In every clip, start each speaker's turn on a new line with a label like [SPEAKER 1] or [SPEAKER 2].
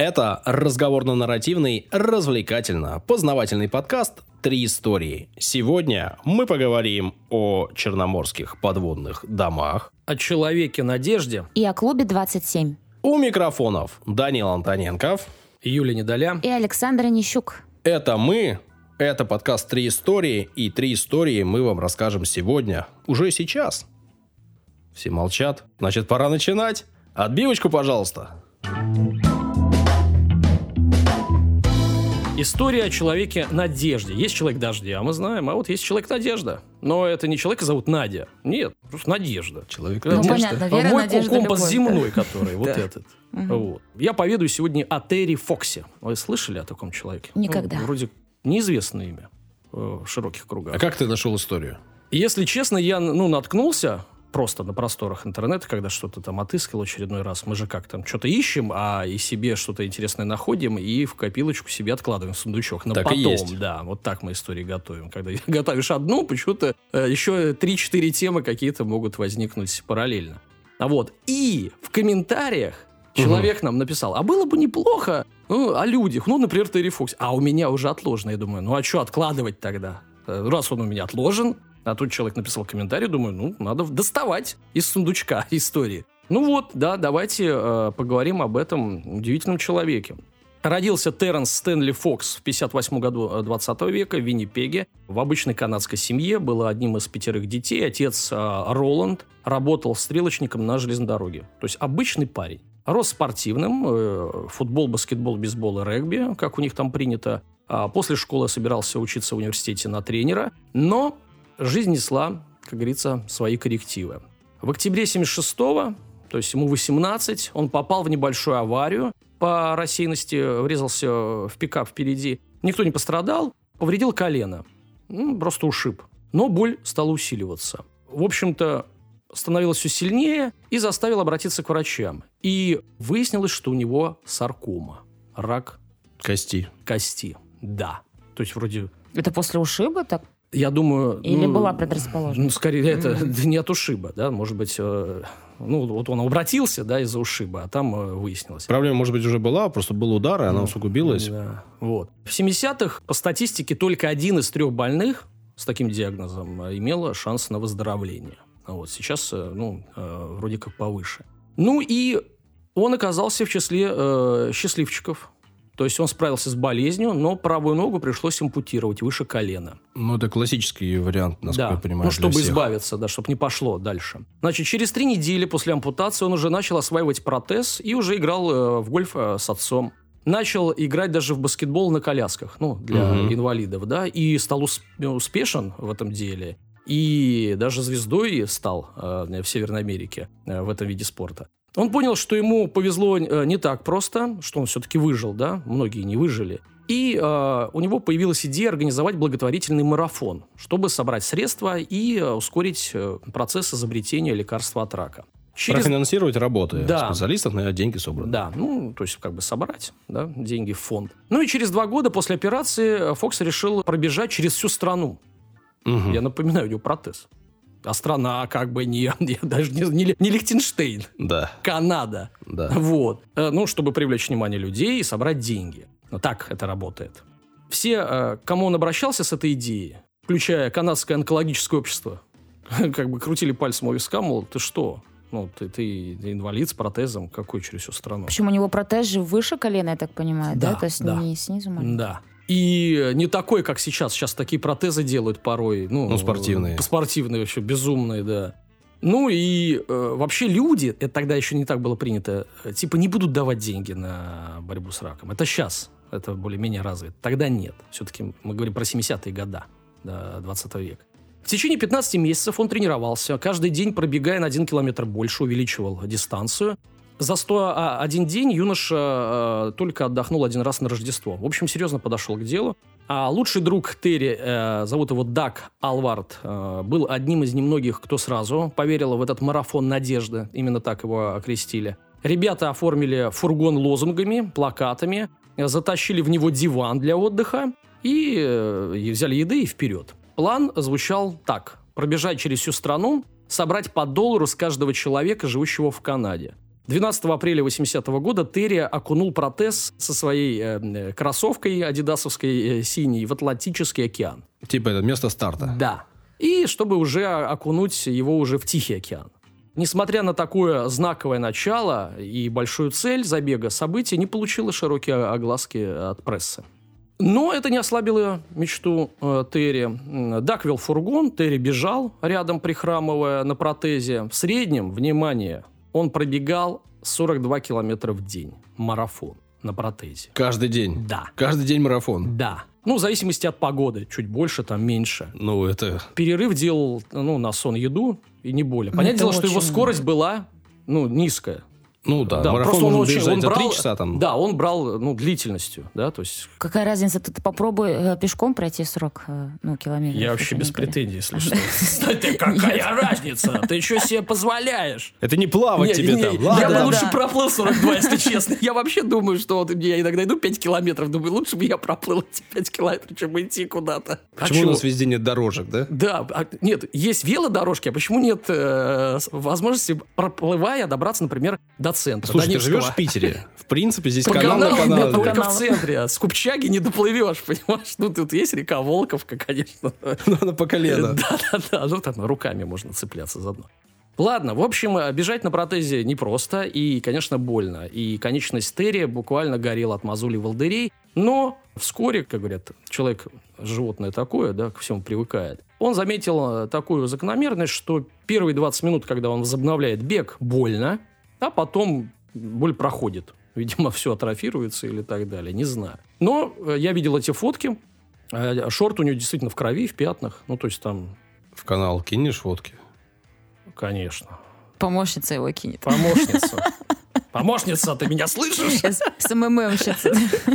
[SPEAKER 1] Это разговорно-нарративный, развлекательно-познавательный подкаст «Три истории». Сегодня мы поговорим о черноморских подводных домах,
[SPEAKER 2] о человеке Надежде
[SPEAKER 3] и о клубе 27.
[SPEAKER 1] У микрофонов Данил Антоненков,
[SPEAKER 2] Юлия Недоля
[SPEAKER 3] и Александр Нищук.
[SPEAKER 1] Это мы, это подкаст «Три истории», и три истории мы вам расскажем сегодня, уже сейчас. Все молчат, значит, пора начинать. Отбивочку, пожалуйста.
[SPEAKER 2] История о человеке Надежде. Есть человек дождя, мы знаем, а вот есть человек Надежда. Но это не человека зовут Надя. Нет, просто Надежда.
[SPEAKER 1] Человек
[SPEAKER 3] Ну,
[SPEAKER 1] Надежда.
[SPEAKER 3] понятно, Вера,
[SPEAKER 2] Мой
[SPEAKER 3] Надежда,
[SPEAKER 2] компас
[SPEAKER 3] любовь,
[SPEAKER 2] земной, который, вот этот. Вот. Я поведаю сегодня о Терри Фоксе. Вы слышали о таком человеке?
[SPEAKER 3] Никогда.
[SPEAKER 2] Ну, вроде неизвестное имя э, в широких кругах.
[SPEAKER 1] А как ты нашел историю?
[SPEAKER 2] Если честно, я ну, наткнулся просто на просторах интернета, когда что-то там отыскал очередной раз. Мы же как там что-то ищем, а и себе что-то интересное находим, и в копилочку себе откладываем в сундучок. На
[SPEAKER 1] Так и
[SPEAKER 2] потом,
[SPEAKER 1] есть.
[SPEAKER 2] да, вот так мы истории готовим. Когда готовишь одну, почему-то э, еще 3-4 темы какие-то могут возникнуть параллельно. А вот, и в комментариях человек нам написал, а было бы неплохо ну, о людях, ну, например, Терри Фокс. А у меня уже отложено. Я думаю, ну, а что откладывать тогда? Э, Раз он у меня отложен, а тут человек написал комментарий, думаю, ну, надо доставать из сундучка истории. Ну вот, да, давайте э, поговорим об этом удивительном человеке. Родился Терренс Стэнли Фокс в 58 году э, 20 века в Виннипеге. В обычной канадской семье был одним из пятерых детей. Отец э, Роланд работал стрелочником на железной дороге. То есть обычный парень. Рос спортивным, э, футбол, баскетбол, бейсбол и регби, как у них там принято. А после школы собирался учиться в университете на тренера, но жизнь несла, как говорится, свои коррективы. В октябре 76-го, то есть ему 18, он попал в небольшую аварию, по рассеянности врезался в пикап впереди. Никто не пострадал, повредил колено. Ну, просто ушиб. Но боль стала усиливаться. В общем-то, становилось все сильнее и заставил обратиться к врачам. И выяснилось, что у него саркома. Рак
[SPEAKER 1] Кости.
[SPEAKER 2] кости. Да. То есть вроде...
[SPEAKER 3] Это после ушиба так?
[SPEAKER 2] Я думаю...
[SPEAKER 3] Или
[SPEAKER 2] ну,
[SPEAKER 3] была предрасположенность?
[SPEAKER 2] Ну, скорее, это не от ушиба, да, может быть, э, ну, вот он обратился, да, из-за ушиба, а там э, выяснилось.
[SPEAKER 1] Проблема, может быть, уже была, просто был удар, и она усугубилась.
[SPEAKER 2] Да, вот. В 70-х, по статистике, только один из трех больных с таким диагнозом э, имел шанс на выздоровление. А Вот сейчас, э, ну, э, вроде как повыше. Ну и он оказался в числе э, счастливчиков. То есть он справился с болезнью, но правую ногу пришлось ампутировать выше колена.
[SPEAKER 1] Ну, это классический вариант, насколько
[SPEAKER 2] да.
[SPEAKER 1] я понимаю,
[SPEAKER 2] ну, чтобы
[SPEAKER 1] всех.
[SPEAKER 2] избавиться, да, чтобы не пошло дальше. Значит, через три недели после ампутации он уже начал осваивать протез и уже играл э, в гольф э, с отцом. Начал играть даже в баскетбол на колясках, ну, для
[SPEAKER 1] Мгм.
[SPEAKER 2] инвалидов, да, и стал усп- успешен в этом деле. И даже звездой стал э, в Северной Америке э, в этом виде спорта. Он понял, что ему повезло э, не так просто, что он все-таки выжил, да, многие не выжили. И э, у него появилась идея организовать благотворительный марафон, чтобы собрать средства и э, ускорить э, процесс изобретения лекарства от рака. Через
[SPEAKER 1] Профинансировать работы
[SPEAKER 2] Да.
[SPEAKER 1] специалистов на деньги собраны.
[SPEAKER 2] да, ну, то есть как бы собрать да, деньги в фонд. Ну и через два года после операции Фокс решил пробежать через всю страну.
[SPEAKER 1] Мгм.
[SPEAKER 2] Я напоминаю, у него протез. А страна как бы не, не- даже не, не, не Лихтенштейн,
[SPEAKER 1] Да,
[SPEAKER 2] Канада.
[SPEAKER 1] да.
[SPEAKER 2] Вот. Э, Ну, чтобы привлечь внимание людей и собрать деньги. Ну, так это работает. Все, э, кому он обращался с этой идеей, включая канадское онкологическое общество, как бы крутили пальцем у виска, мол, ты что? Ну, ты, ты инвалид с протезом, какой через всю страну?
[SPEAKER 3] Причем у него протез же выше колена, я так понимаю, да?
[SPEAKER 2] Да,
[SPEAKER 3] То есть
[SPEAKER 2] да.
[SPEAKER 3] не снизу маленький.
[SPEAKER 2] Да. И не такой, как сейчас. Сейчас такие протезы делают порой. Ну,
[SPEAKER 1] Ну, спортивные.
[SPEAKER 2] э, Спортивные вообще, безумные, да. Ну и э, вообще люди, это тогда еще не так было принято, э, типа не будут давать деньги на борьбу с раком. Это сейчас, это более-менее развито. Тогда нет. Все-таки мы говорим про 70-е года, да, 20 века. В течение 15 месяцев он тренировался, каждый день пробегая на 1 километр больше, увеличивал дистанцию. За 101 день юноша э, только отдохнул один раз на Рождество. В общем, серьезно подошел к делу. А лучший друг Терри, э, зовут его Даг Алвард, э, был одним из немногих, кто сразу поверил в этот марафон надежды. Именно так его окрестили. Ребята оформили фургон лозунгами, плакатами, затащили в него диван для отдыха и, э, и взяли еды и вперед. План звучал так. Пробежать через всю страну, собрать по доллару с каждого человека, живущего в Канаде. 12 апреля 80 года Терри окунул протез со своей э, э, кроссовкой адидасовской э, синей в Атлантический океан.
[SPEAKER 1] Типа это место старта.
[SPEAKER 2] Да. И чтобы уже окунуть его уже в Тихий океан. Несмотря на такое знаковое начало и большую цель забега, событие не получило широкие огласки от прессы. Но это не ослабило мечту э, Терри. Дак вел фургон, Терри бежал рядом, прихрамывая на протезе. В среднем, внимание, он пробегал 42 километра в день. Марафон на протезе.
[SPEAKER 1] Каждый день.
[SPEAKER 2] Да.
[SPEAKER 1] Каждый день марафон.
[SPEAKER 2] Да. Ну, в зависимости от погоды. Чуть больше, там меньше.
[SPEAKER 1] Ну, это...
[SPEAKER 2] Перерыв делал, ну, на сон, еду и не более. Понятное
[SPEAKER 3] это
[SPEAKER 2] дело, что его скорость была, ну, низкая.
[SPEAKER 1] Ну да,
[SPEAKER 2] Да,
[SPEAKER 1] марафон
[SPEAKER 2] просто он очень- он
[SPEAKER 1] за
[SPEAKER 2] брал-
[SPEAKER 1] три часа там.
[SPEAKER 2] Да, он брал, ну, длительностью, да, то есть
[SPEAKER 3] Какая разница? Ты, ты попробуй э, пешком пройти 40 э, ну, километров.
[SPEAKER 2] я вообще без претензий, если что. Кстати, какая разница? Ты что себе позволяешь?
[SPEAKER 1] Это не плавать тебе там.
[SPEAKER 2] Я бы лучше проплыл 42, если честно. Я вообще думаю, что вот я иногда иду 5 километров, думаю, лучше бы я проплыл эти 5 километров, чем идти куда-то. А
[SPEAKER 1] Почему у нас везде нет дорожек, да?
[SPEAKER 2] Да, а, нет, есть велодорожки, а почему нет э, возможности, проплывая, добраться, например, до центра?
[SPEAKER 1] Слушай,
[SPEAKER 2] до
[SPEAKER 1] ты живешь в Питере. В принципе, здесь
[SPEAKER 2] По
[SPEAKER 1] канал на
[SPEAKER 2] да, только
[SPEAKER 3] Канал.
[SPEAKER 2] в центре. С Купчаги не доплывешь, понимаешь? Ну, тут есть река Волковка, конечно.
[SPEAKER 1] Надо по колено.
[SPEAKER 2] Да-да-да, ну там руками можно цепляться заодно. Ладно, в общем, бежать на протезе непросто и, конечно, больно. И конечность Терри буквально горела от мозолей волдырей. Но вскоре, как говорят, человек животное такое, да, ко всему привыкает. Он заметил э, такую закономерность, что первые 20 минут, когда он возобновляет бег, больно, а потом боль проходит. Видимо, все атрофируется или так далее, не знаю. Но э, я видел эти фотки. Э, Шорт у него действительно в крови, в пятнах. Ну, то есть там
[SPEAKER 1] В канал кинешь фотки?
[SPEAKER 2] Конечно.
[SPEAKER 3] Помощница его кинет.
[SPEAKER 2] Помощница. Помощница, ты меня слышишь?
[SPEAKER 3] С МММщица.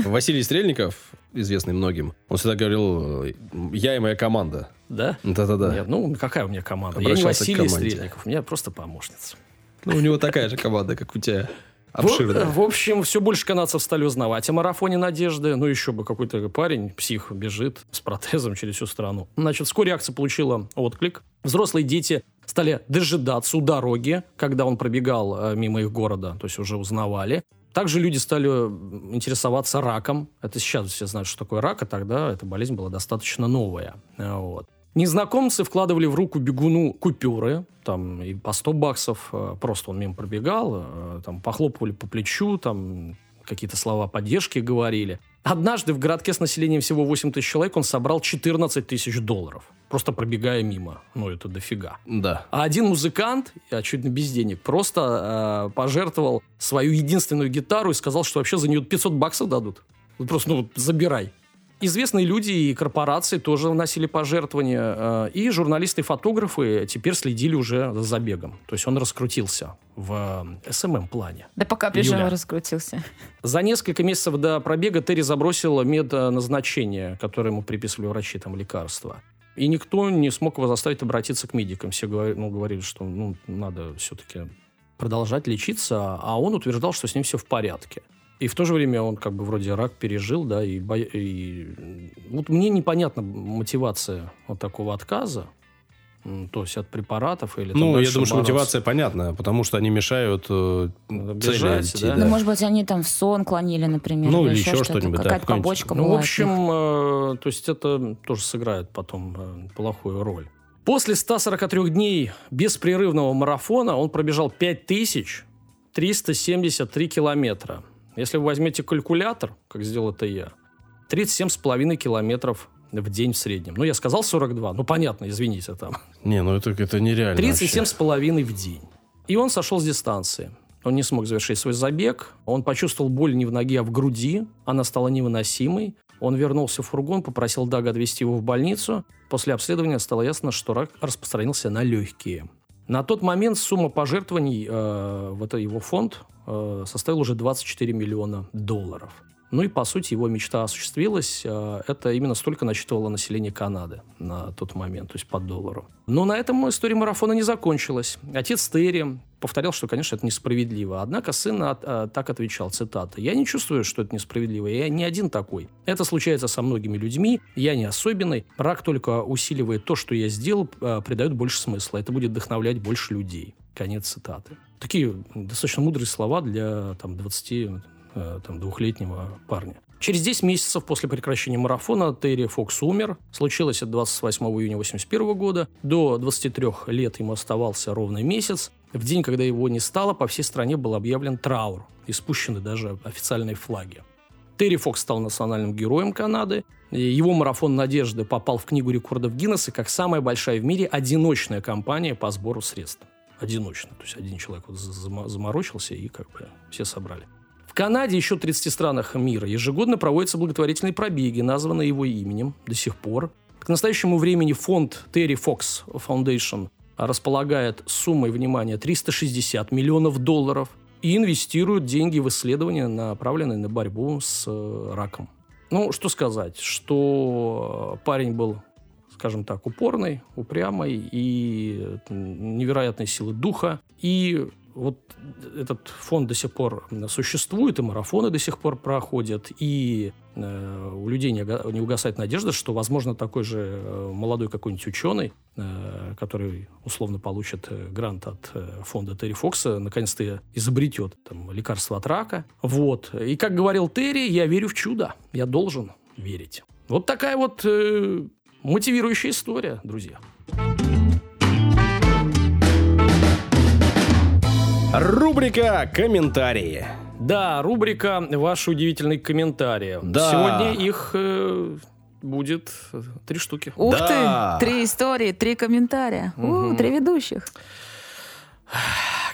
[SPEAKER 1] Василий Стрельников, известный многим, он всегда говорил, э, я и моя команда.
[SPEAKER 2] Да?
[SPEAKER 1] Да-да-да.
[SPEAKER 2] Ну какая у меня команда? Я не Василий. Стрельников, у меня просто помощница.
[SPEAKER 1] Ну, у него такая же команда, как у тебя.
[SPEAKER 2] В,
[SPEAKER 1] Обширная.
[SPEAKER 2] в общем, все больше канадцев стали узнавать о марафоне Надежды. Ну, еще бы какой-то парень, псих, бежит с протезом через всю страну. Значит, вскоре акция получила отклик. Взрослые дети стали дожидаться у дороги, когда он пробегал э, мимо их города, то есть уже узнавали. Также люди стали интересоваться раком. Это сейчас все знают, что такое рак, а тогда эта болезнь была достаточно новая. Э, Вот. Незнакомцы вкладывали в руку бегуну купюры, там и по 100 баксов, э, просто он мимо пробегал, э, там похлопывали по плечу, там какие-то слова поддержки говорили. Однажды в городке с населением всего 8 тысяч человек он собрал 14 тысяч долларов, просто пробегая мимо. Ну, это дофига.
[SPEAKER 1] Да.
[SPEAKER 2] А один музыкант, очевидно, без денег, просто э, пожертвовал свою единственную гитару и сказал, что вообще за нее 500 баксов дадут. Просто, ну, забирай. Известные люди и корпорации тоже вносили пожертвования. э, И журналисты и фотографы теперь следили уже за забегом. То есть он раскрутился в СММ-плане.
[SPEAKER 3] Да пока бежал, раскрутился.
[SPEAKER 2] За несколько месяцев до пробега Терри забросил медназначение, которое ему приписывали врачи, там, лекарства. И никто не смог его заставить обратиться к медикам. Все говорили, ну, говорили, что ну, надо все-таки продолжать лечиться, а он утверждал, что с ним все в порядке. И в то же время он как бы вроде рак пережил, да, и, бо- и вот мне непонятна мотивация вот такого отказа, то есть от препаратов или там
[SPEAKER 1] Ну, я думаю, что мотивация понятна, потому что они мешают э,
[SPEAKER 2] Надо
[SPEAKER 1] цели идти,
[SPEAKER 2] да?
[SPEAKER 3] Ну, может быть, они там в сон клонили, например.
[SPEAKER 1] Ну, или
[SPEAKER 3] еще
[SPEAKER 1] что-нибудь, да,
[SPEAKER 3] Какая-то побочка
[SPEAKER 2] Ну, в
[SPEAKER 3] была.
[SPEAKER 2] общем, э, то есть это тоже сыграет потом э, плохую роль. После 143 дней беспрерывного марафона он пробежал 5373 километра. Если вы возьмете калькулятор, как сделал это я, 37,5 километров в день в среднем. Ну, я сказал 42, ну, понятно, извините там.
[SPEAKER 1] Не, ну это, это нереально. вообще.
[SPEAKER 2] 37,5 в день. И он сошел с дистанции. Он не смог завершить свой забег. Он почувствовал боль не в ноге, а в груди. Она стала невыносимой. Он вернулся в фургон, попросил Дага отвезти его в больницу. После обследования стало ясно, что рак распространился на легкие. На тот момент сумма пожертвований э, в это его фонд э, составила уже 24 миллиона долларов. Ну и, по сути, его мечта осуществилась. Э, Это именно столько насчитывало население Канады на тот момент, то есть по доллару. Но на этом история марафона не закончилась. Отец Терри повторял, что, конечно, это несправедливо. Однако сын от- э, так отвечал, цитата, «Я не чувствую, что это несправедливо. Я не один такой. Это случается со многими людьми. Я не особенный. Рак только усиливает то, что я сделал, э, придает больше смысла. Это будет вдохновлять больше людей». Конец цитаты. Такие достаточно мудрые слова для там, 22-летнего парня. Через 10 месяцев после прекращения марафона Терри Фокс умер. Случилось это 28 июня 1981 года. До 23 лет ему оставался ровный месяц. В день, когда его не стало, по всей стране был объявлен траур. И спущены даже официальные флаги. Терри Фокс стал национальным героем Канады. Его марафон надежды попал в книгу рекордов Гиннесса как самая большая в мире одиночная кампания по сбору средств. Одиночно. То есть один человек вот заморочился и как бы все собрали. Канаде и еще 30 странах мира ежегодно проводятся благотворительные пробеги, названные его именем до сих пор. К настоящему времени фонд Терри Фокс Foundation располагает суммой, внимания 360 миллионов долларов – и инвестируют деньги в исследования, направленные на борьбу с э, раком. Ну, что сказать, что парень был, скажем так, упорный, упрямый и невероятной силы духа. И вот этот фонд до сих пор существует, и марафоны до сих пор проходят, и э, у людей не, не угасает надежда, что, возможно, такой же э, молодой какой-нибудь ученый, э, который условно получит э, грант от э, фонда Терри Фокса, наконец-то изобретет там, лекарство от рака. Вот. И, как говорил Терри, я верю в чудо. Я должен верить. Вот такая вот э, мотивирующая история, друзья.
[SPEAKER 1] Рубрика «Комментарии».
[SPEAKER 2] Да, рубрика «Ваши удивительные комментарии».
[SPEAKER 1] Да.
[SPEAKER 2] Сегодня их э, будет три штуки.
[SPEAKER 3] Ух
[SPEAKER 1] Да.
[SPEAKER 3] ты! Три истории, три комментария. У,
[SPEAKER 2] Мгм.
[SPEAKER 3] три ведущих.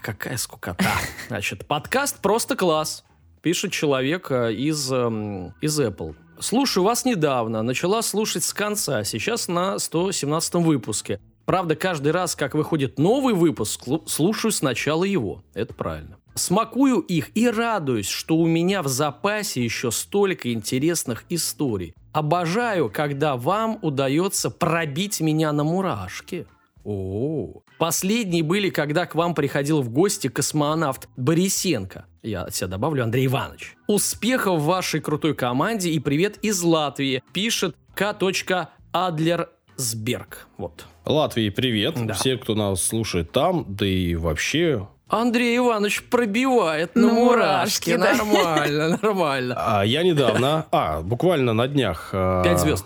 [SPEAKER 2] Какая скукота. Значит, подкаст «Просто класс», пишет человек э, из, эм, из Apple. Слушаю вас недавно, начала слушать с конца, сейчас на 117 выпуске. Правда, каждый раз, как выходит новый выпуск, слу- слушаю сначала его. Это правильно. Смакую их и радуюсь, что у меня в запасе еще столько интересных историй. Обожаю, когда вам удается пробить меня на мурашки. О, Последние были, когда к вам приходил в гости космонавт Борисенко. Я от себя добавлю Андрей Иванович. Успехов вашей крутой команде и привет из Латвии, пишет К. Адлерсберг. Вот.
[SPEAKER 1] Латвии привет.
[SPEAKER 2] Да.
[SPEAKER 1] Все, кто нас слушает там, да и вообще.
[SPEAKER 2] Андрей Иванович пробивает на
[SPEAKER 3] На
[SPEAKER 2] мурашки.
[SPEAKER 3] мурашки, да.
[SPEAKER 2] Нормально, нормально.
[SPEAKER 1] А я недавно, а, буквально на днях... а,
[SPEAKER 2] Пять звезд.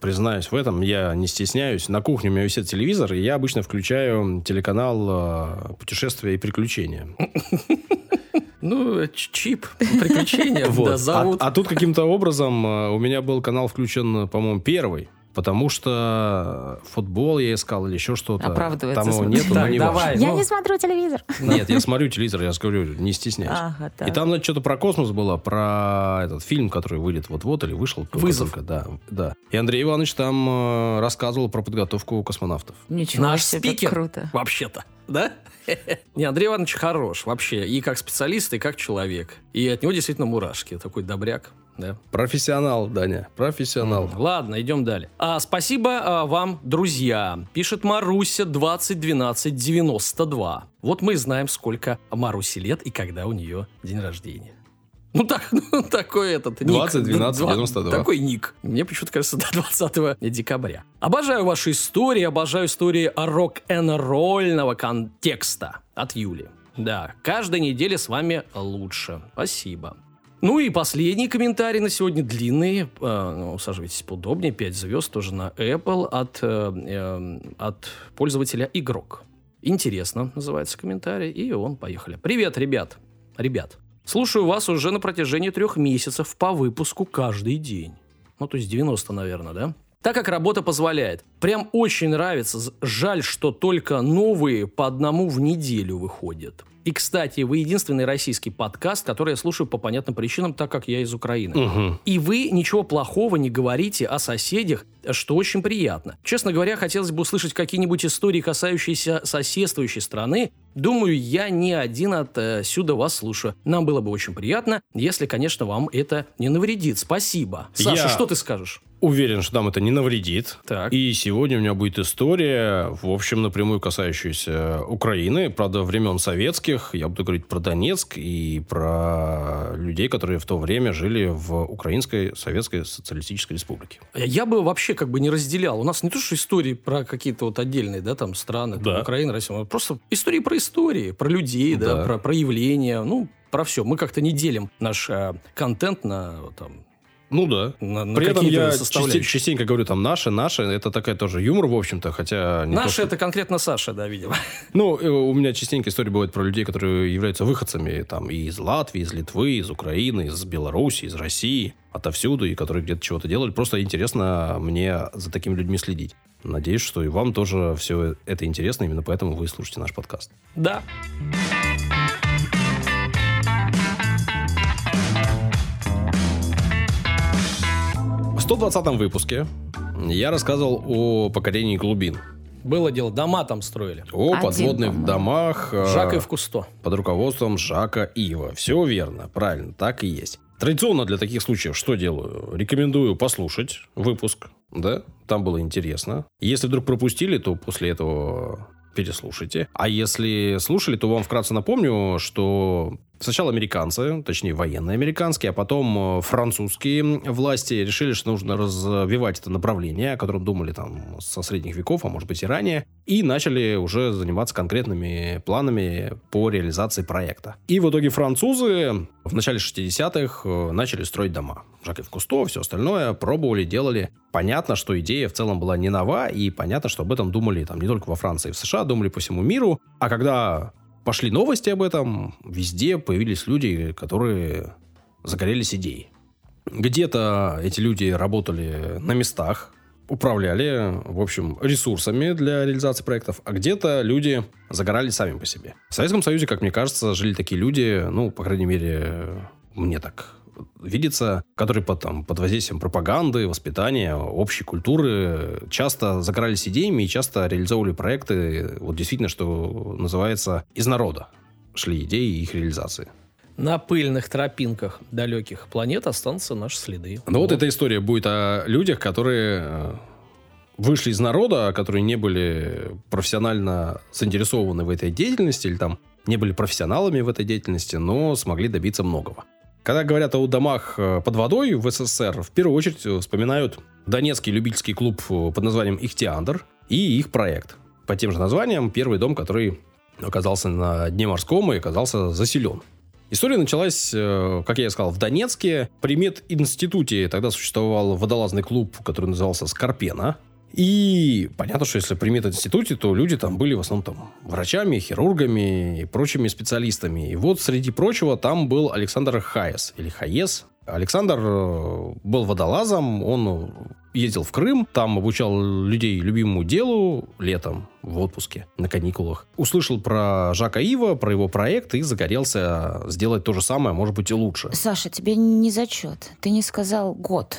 [SPEAKER 1] Признаюсь в этом, я не стесняюсь. На кухне у меня висит телевизор, и я обычно включаю телеканал а, «Путешествия и приключения».
[SPEAKER 2] Ну, ч- чип, приключения,
[SPEAKER 1] Вот.
[SPEAKER 2] да,
[SPEAKER 1] А,
[SPEAKER 2] зовут.
[SPEAKER 1] а тут каким-то образом а, у меня был канал включен, по-моему, первый. Потому что футбол я искал или еще что-то.
[SPEAKER 3] Оправдывается,
[SPEAKER 1] Там его
[SPEAKER 3] смотри.
[SPEAKER 1] нету, но
[SPEAKER 2] Так,
[SPEAKER 1] не
[SPEAKER 2] давай.
[SPEAKER 1] важно.
[SPEAKER 3] Я
[SPEAKER 2] ну.
[SPEAKER 3] не смотрю телевизор.
[SPEAKER 1] Нет, я смотрю телевизор, я же говорю, не стесняюсь.
[SPEAKER 3] Ага, так.
[SPEAKER 1] И там значит, что-то про космос было, про этот фильм, который выйдет вот-вот или вышел. только
[SPEAKER 2] Вызов.
[SPEAKER 1] только, да, да. И Андрей Иванович там э, рассказывал про подготовку космонавтов.
[SPEAKER 3] Ничего
[SPEAKER 2] Наш
[SPEAKER 3] себе,
[SPEAKER 2] спикер.
[SPEAKER 3] круто.
[SPEAKER 2] Вообще-то, да? Не, Андрей Иванович хорош вообще. И как специалист, и как человек. И от него действительно мурашки. Такой добряк, да.
[SPEAKER 1] Профессионал, Даня, профессионал.
[SPEAKER 2] Ладно, идем далее. А, спасибо а, вам, друзья. Пишет Маруся 201292. Вот мы знаем, сколько Маруси лет и когда у нее день рождения. Ну так, ну, такой этот ник.
[SPEAKER 1] 201292.
[SPEAKER 2] Такой ник. Мне почему-то кажется, до 20 декабря. Обожаю ваши истории, обожаю истории рок-н-ролльного контекста от Юли. Да, каждой неделе с вами лучше. Спасибо. Ну и последний комментарий на сегодня длинный. Э, усаживайтесь поудобнее. 5 звезд тоже на Apple от, э, э, от пользователя Игрок. Интересно называется комментарий. И он, поехали. Привет, ребят. Ребят, слушаю вас уже на протяжении трех месяцев по выпуску каждый день. Ну, то есть 90, наверное, да? Так как работа позволяет. Прям очень нравится. Жаль, что только новые по одному в неделю выходят. И, кстати, вы единственный российский подкаст, который я слушаю по понятным причинам, так как я из Украины.
[SPEAKER 1] Мгм.
[SPEAKER 2] И вы ничего плохого не говорите о соседях, что очень приятно. Честно говоря, хотелось бы услышать какие-нибудь истории, касающиеся соседствующей страны. Думаю, я не один отсюда вас слушаю. Нам было бы очень приятно, если, конечно, вам это не навредит. Спасибо. Саша,
[SPEAKER 1] Я-
[SPEAKER 2] что ты скажешь?
[SPEAKER 1] Уверен, что нам это не навредит.
[SPEAKER 2] Так.
[SPEAKER 1] И сегодня у меня будет история, в общем, напрямую касающаяся Украины, правда, времен советских. Я буду говорить про Донецк и про людей, которые в то время жили в Украинской Советской Социалистической Республике.
[SPEAKER 2] Я бы вообще как бы не разделял. У нас не то, что истории про какие-то вот отдельные, да, там, страны,
[SPEAKER 1] Да.
[SPEAKER 2] Украина, Россия. Просто истории про истории, про людей, да,
[SPEAKER 1] Да.
[SPEAKER 2] про проявления, ну, про все. Мы как-то не делим наш э, контент на, там,
[SPEAKER 1] Ну да.
[SPEAKER 2] на, на
[SPEAKER 1] При этом я
[SPEAKER 2] составляющие.
[SPEAKER 1] частенько говорю там наши, наши. Это такая тоже юмор, в общем-то, хотя... не то,
[SPEAKER 2] Наши
[SPEAKER 1] что-
[SPEAKER 2] это конкретно Саша, да, видимо.
[SPEAKER 1] Ну, э, у меня частенько истории бывают про людей, которые являются выходцами там и из Латвии, из Литвы, из Украины, из Беларуси, из России, отовсюду, и которые где-то чего-то делали. Просто интересно мне за такими людьми следить. Надеюсь, что и вам тоже все это интересно, именно поэтому вы слушаете наш подкаст.
[SPEAKER 2] Да.
[SPEAKER 1] В 120-м выпуске я рассказывал о покорении глубин,
[SPEAKER 2] Было дело, дома там строили.
[SPEAKER 1] о
[SPEAKER 3] Один,
[SPEAKER 1] подводных
[SPEAKER 3] по-моему.
[SPEAKER 1] домах. э,
[SPEAKER 2] Жак и в Кусто.
[SPEAKER 1] под руководством Жака Ива. Все верно, правильно, так и есть. Традиционно для таких случаев что делаю? Рекомендую послушать выпуск, да, там было интересно. Если вдруг пропустили, то после этого переслушайте. А если слушали, то вам вкратце напомню, что сначала американцы, точнее военные американские, а потом э, французские власти решили, что нужно развивать это направление, о котором думали там со средних веков, а может быть и ранее, и начали уже заниматься конкретными планами по реализации проекта. И в итоге французы в начале 60-х э, начали строить дома. Жаков Кусто, все остальное, пробовали, делали. Понятно, что идея в целом была не нова, и понятно, что об этом думали там не только во Франции и в США, думали по всему миру. А когда пошли новости об этом, везде появились люди, которые загорелись идеей. Где-то эти люди работали на местах, управляли, в общем, ресурсами для реализации проектов, а где-то люди загорали сами по себе. В Советском Союзе, как мне кажется, жили такие люди, ну, по крайней мере, мне так видится, которые под, там, под воздействием пропаганды, воспитания, общей культуры часто загорались идеями и часто реализовывали проекты, вот действительно, что называется, из народа шли идеи и их реализации.
[SPEAKER 2] На пыльных тропинках далеких планет останутся наши следы.
[SPEAKER 1] Ну вот эта история будет о людях, которые э, вышли из народа, которые не были профессионально заинтересованы в этой деятельности или там не были профессионалами в этой деятельности, но смогли добиться многого. Когда говорят о домах э, под водой в СССР, в первую очередь э, вспоминают Донецкий любительский клуб э, под названием «Ихтиандр» и их проект. По тем же названиям, первый дом, который оказался на дне морском и оказался заселен. История началась, как я и сказал, в Донецке. При мединституте тогда существовал водолазный клуб, который назывался «Скорпена». И понятно, что если при мединституте, то люди там были в основном там врачами, хирургами и прочими специалистами. И вот, среди прочего, там был Александр Хаес, или Хаес. Александр э, был водолазом, он ездил в Крым, там обучал людей любимому делу летом в отпуске, на каникулах. Услышал про Жака Ива, про его проект и загорелся сделать то же самое, может быть и лучше.
[SPEAKER 3] Саша, тебе не зачет. Ты не сказал год.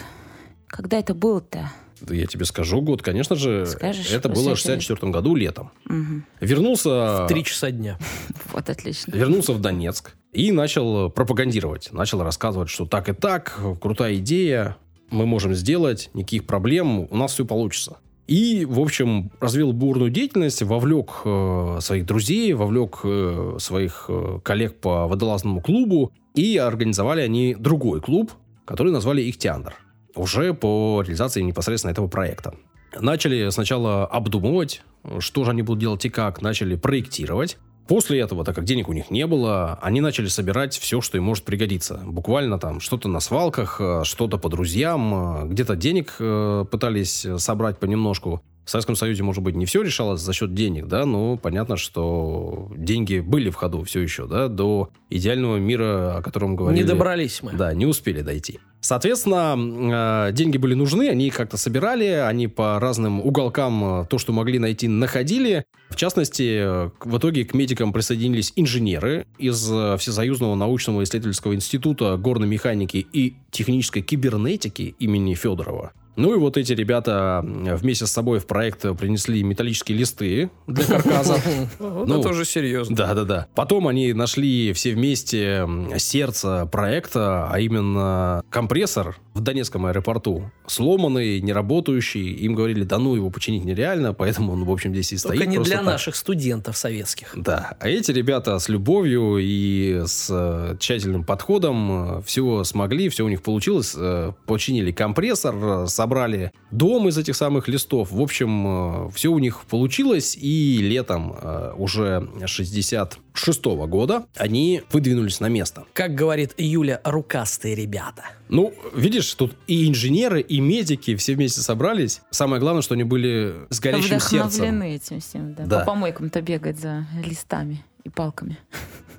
[SPEAKER 3] Когда это было-то?
[SPEAKER 1] Да Я тебе скажу год, конечно же,
[SPEAKER 3] Скажешь,
[SPEAKER 1] это было в
[SPEAKER 3] этого-
[SPEAKER 1] 64 году летом.
[SPEAKER 3] Мгм.
[SPEAKER 1] Вернулся...
[SPEAKER 2] Три часа дня.
[SPEAKER 3] Вот отлично.
[SPEAKER 1] вернулся в Донецк и начал пропагандировать, начал рассказывать, что так и так, крутая идея, мы можем сделать, никаких проблем, у нас все получится. И, в общем, развил бурную деятельность, вовлек э, своих друзей, вовлек э, своих э, коллег по водолазному клубу, и организовали они другой клуб, который назвали «Ихтиандр», уже по реализации непосредственно этого проекта. Начали сначала обдумывать, что же они будут делать и как, начали проектировать. После этого, так как денег у них не было, они начали собирать все, что им может пригодиться. Буквально там что-то на свалках, э, что-то по друзьям, э, где-то денег э, пытались собрать понемножку. В Советском Союзе, может быть, не все решалось за счет денег, да, но понятно, что деньги были в ходу все еще, да, до идеального мира, о котором говорили.
[SPEAKER 2] Не добрались мы.
[SPEAKER 1] Да, не успели дойти. Соответственно, э, деньги были нужны, они их как-то собирали, они по разным уголкам э, то, что могли найти, находили. В частности, в итоге к медикам присоединились инженеры из э, Всесоюзного научного исследовательского института горной механики и технической кибернетики имени Федорова. Ну и вот эти ребята вместе с собой в проект принесли металлические листы для каркаса.
[SPEAKER 2] Ну, это уже серьезно.
[SPEAKER 1] Да-да-да. Потом они нашли все вместе сердце проекта, а именно компрессор в Донецком аэропорту. Сломанный, неработающий. Им говорили, да ну, его починить нереально, поэтому он, в общем, здесь и стоит.
[SPEAKER 2] Только не для
[SPEAKER 1] так.
[SPEAKER 2] наших студентов советских.
[SPEAKER 1] Да, а эти ребята с любовью и с э, тщательным подходом все смогли, все у них получилось. Э, починили компрессор, э, собрали дом из этих самых листов. В общем, все у них получилось, и летом э, уже 66 года они выдвинулись на место.
[SPEAKER 2] Как говорит Юля, рукастые ребята.
[SPEAKER 1] Ну, видишь, тут и инженеры, и медики все вместе собрались. Самое главное, что они были с горящим сердцем.
[SPEAKER 3] Вдохновлены этим всем, да.
[SPEAKER 1] Да.
[SPEAKER 3] По помойкам-то бегать за листами и палками.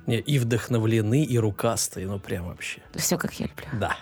[SPEAKER 2] Не, и вдохновлены, и рукастые, ну прям вообще.
[SPEAKER 3] Все, как я люблю.
[SPEAKER 2] Да.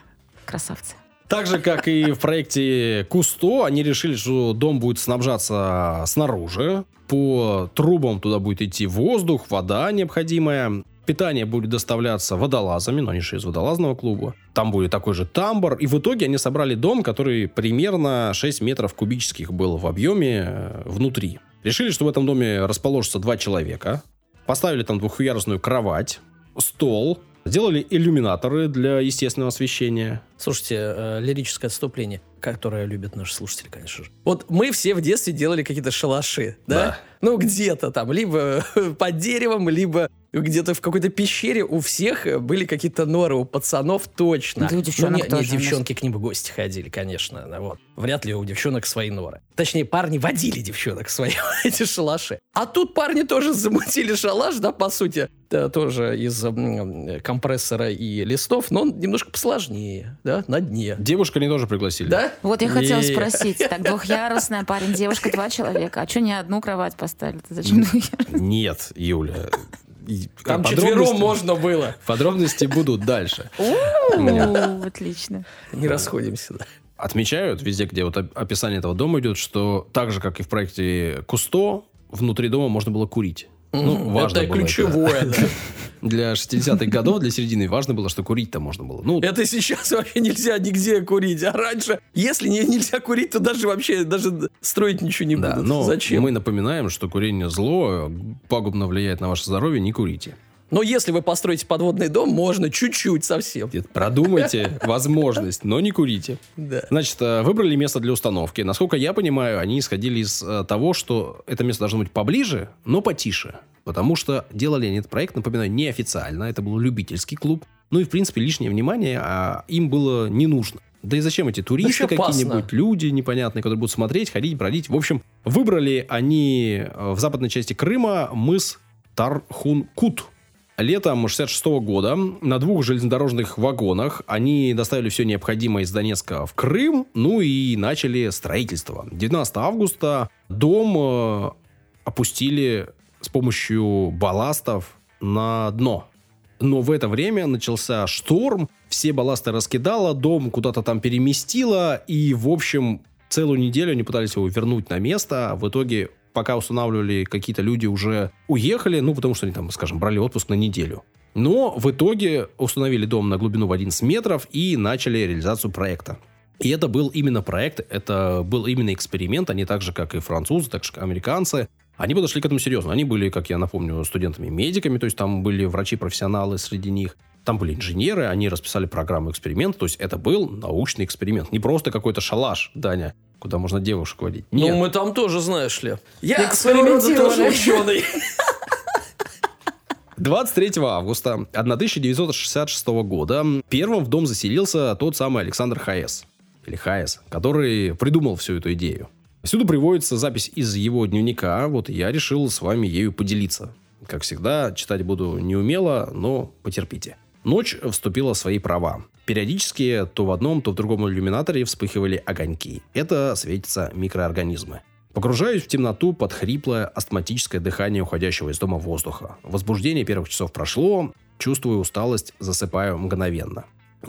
[SPEAKER 3] Красавцы.
[SPEAKER 1] Так же, как и в проекте Кусто, они решили, что дом будет снабжаться снаружи. По трубам туда будет идти воздух, вода необходимая. Питание будет доставляться водолазами, но они же из водолазного клуба. Там будет такой же тамбур. И в итоге они собрали дом, который примерно 6 метров кубических был в объеме э, внутри. Решили, что в этом доме расположится два человека. Поставили там двухъярусную кровать, стол. Сделали иллюминаторы для естественного освещения.
[SPEAKER 2] Слушайте, э, лирическое отступление, которое любят наши слушатели, конечно же. Вот мы все в детстве делали какие-то шалаши, да?
[SPEAKER 1] Да.
[SPEAKER 2] Ну, где-то там, либо под деревом, либо где-то в какой-то пещере у всех были какие-то норы, у пацанов точно.
[SPEAKER 3] Да у девчонок
[SPEAKER 2] ну, не, не,
[SPEAKER 3] тоже у нас.
[SPEAKER 2] девчонки к ним в гости ходили, конечно. Вот. Вряд ли у девчонок свои норы. Точнее, парни водили девчонок в свои эти шалаши. А тут парни тоже замутили шалаш, да, по сути, да, тоже из м, компрессора и листов, но он немножко посложнее, да, на дне.
[SPEAKER 1] Девушку они тоже пригласили.
[SPEAKER 2] Да?
[SPEAKER 3] Вот я хотела спросить. Так, двухъярусная, парень, девушка, два человека. А что не одну кровать поставили? Зачем?
[SPEAKER 1] Нет, Юля.
[SPEAKER 2] Там
[SPEAKER 1] подробности-
[SPEAKER 2] четвером можно было.
[SPEAKER 1] Подробности будут дальше.
[SPEAKER 3] Отлично.
[SPEAKER 2] Не расходимся.
[SPEAKER 1] Отмечают везде, где вот оп- описание этого дома идет, что так же, как и в проекте Кусто, внутри дома можно было курить. Ну,
[SPEAKER 2] Мгм.
[SPEAKER 1] важно
[SPEAKER 2] Это ключевое, да.
[SPEAKER 1] Для 60-х годов, для середины важно было, что курить-то можно было. Ну,
[SPEAKER 2] Это сейчас вообще нельзя нигде курить. А раньше, если не, нельзя курить, то даже вообще даже строить ничего не
[SPEAKER 1] да,
[SPEAKER 2] будут.
[SPEAKER 1] но
[SPEAKER 2] Зачем?
[SPEAKER 1] мы напоминаем, что курение зло, пагубно влияет на ваше здоровье, не курите.
[SPEAKER 2] Но если вы построите подводный дом, можно чуть-чуть совсем.
[SPEAKER 1] Нет, Продумайте возможность, но не курите.
[SPEAKER 2] Да.
[SPEAKER 1] Значит, э, выбрали место для установки. Насколько я понимаю, они исходили из э, того, что это место должно быть поближе, но потише. Потому что делали они этот проект, напоминаю, неофициально. Это был любительский клуб. Ну и, в принципе, лишнее внимание а, им было не нужно. Да и зачем эти туристы какие-нибудь, люди непонятные, которые будут смотреть, ходить, бродить. В общем, выбрали они э, в западной части Крыма мыс Тархункут. Летом 66 года на двух железнодорожных вагонах они доставили все необходимое из Донецка в Крым, ну и начали строительство. 19 августа дом э, опустили с помощью балластов на дно. Но в это время начался шторм, все балласты раскидало, дом куда-то там переместило, и, в общем, целую неделю они пытались его вернуть на место. В итоге, пока устанавливали, какие-то люди уже уехали, ну, потому что они там, скажем, брали отпуск на неделю. Но в итоге установили дом на глубину в 11 метров и начали реализацию проекта. И это был именно проект, это был именно эксперимент, они так же, как и французы, так же, как американцы, они подошли к этому серьезно. Они были, как я напомню, студентами-медиками, то есть там были врачи-профессионалы среди них. Там были инженеры, они расписали программу эксперимента, то есть это был научный эксперимент. Не просто какой-то шалаш, Даня, куда можно девушек водить. Нет.
[SPEAKER 2] Ну, мы там тоже, знаешь ли. Я своего рода тоже ученый.
[SPEAKER 1] 23 августа 1966 года первым в дом заселился тот самый Александр Хаес, или Хаес, который придумал всю эту идею. Сюда приводится запись из его дневника, вот я решил с вами ею поделиться. Как всегда, читать буду неумело, но потерпите. Ночь вступила в свои права. Периодически то в одном, то в другом иллюминаторе вспыхивали огоньки. Это светятся микроорганизмы. Погружаюсь в темноту под хриплое астматическое дыхание уходящего из дома воздуха. Возбуждение первых часов прошло, чувствую усталость, засыпаю мгновенно.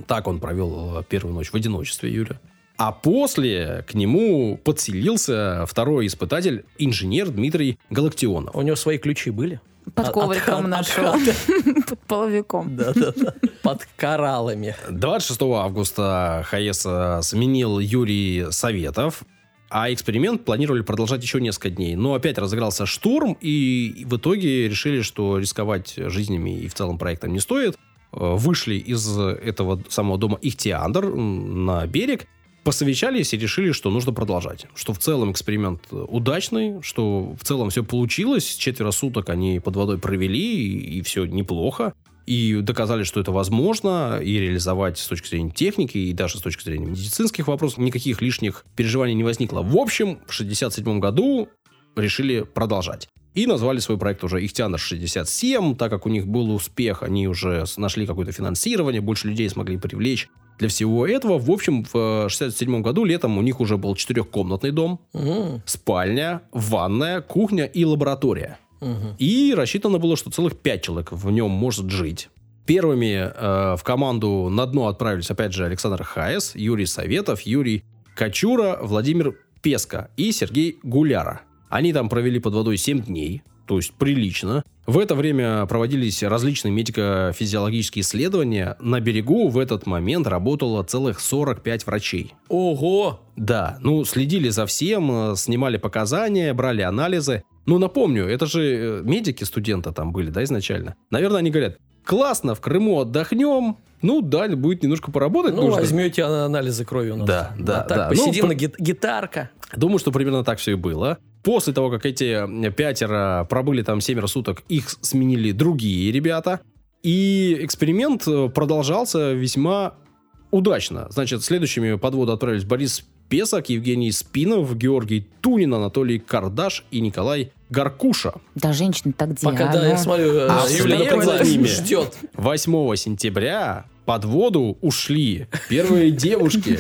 [SPEAKER 1] Так он провел э, первую ночь в одиночестве, Юля. А после к нему подселился второй испытатель, инженер Дмитрий Галактионов.
[SPEAKER 2] У него свои ключи были?
[SPEAKER 3] Под ковриком
[SPEAKER 2] от-
[SPEAKER 3] нашел.
[SPEAKER 2] от-
[SPEAKER 3] Под половиком.
[SPEAKER 2] Да-да-да. Под кораллами.
[SPEAKER 1] 26 августа ХАЭС э, сменил Юрий Советов, а эксперимент планировали продолжать еще несколько дней. Но опять разыгрался штурм, и в итоге решили, что рисковать жизнями и в целом проектом не стоит. Э, Вышли из этого самого дома Ихтиандр на берег, посовещались и решили, что нужно продолжать. Что в целом эксперимент удачный, что в целом все получилось. Четверо суток они под водой провели, и, и все неплохо. И доказали, что это возможно, и реализовать с точки зрения техники, и даже с точки зрения медицинских вопросов. Никаких лишних переживаний не возникло. В общем, в 1967 году решили продолжать. И назвали свой проект уже Ихтиандр-67, так как у них был успех, они уже нашли какое-то финансирование, больше людей смогли привлечь для всего этого. В общем, в 1967 году летом у них уже был четырехкомнатный дом,
[SPEAKER 2] М,
[SPEAKER 1] спальня, ванная, кухня и лаборатория.
[SPEAKER 2] мгм.
[SPEAKER 1] И рассчитано было, что целых пять человек в нем может жить. Первыми э, в команду на дно отправились, опять же, Александр Хаес, Юрий Советов, Юрий Кочура, Владимир Песка и Сергей Гуляра. Они там провели под водой 7 дней, то есть прилично. В это время проводились различные медико-физиологические исследования. На берегу в этот момент работало целых 45 врачей.
[SPEAKER 2] Ого!
[SPEAKER 1] Да, ну, следили за всем, э, снимали показания, брали анализы. Ну, напомню, это же э, медики студента там были, да, изначально. Наверное, они говорят, классно, в Крыму отдохнем. Ну, да, будет немножко поработать
[SPEAKER 2] Ну,
[SPEAKER 1] нужно.
[SPEAKER 2] возьмете ана- анализы крови у нас.
[SPEAKER 1] Да, да,
[SPEAKER 2] А так
[SPEAKER 1] да.
[SPEAKER 2] посидим
[SPEAKER 1] Ну,
[SPEAKER 2] на гит- гитарка.
[SPEAKER 1] Думаю, что примерно так все и было. После того, как эти пятеро пробыли там семеро суток, их сменили другие ребята. И эксперимент э, продолжался весьма удачно. Значит, следующими под воду отправились Борис Песок, Евгений Спинов, Георгий Тунин, Анатолий Кардаш и Николай Гаркуша.
[SPEAKER 3] Да, женщина-то где?
[SPEAKER 2] Пока, да, я смотрю, э,
[SPEAKER 1] А
[SPEAKER 2] Юлия ждет.
[SPEAKER 1] 8 сентября под воду ушли первые девушки.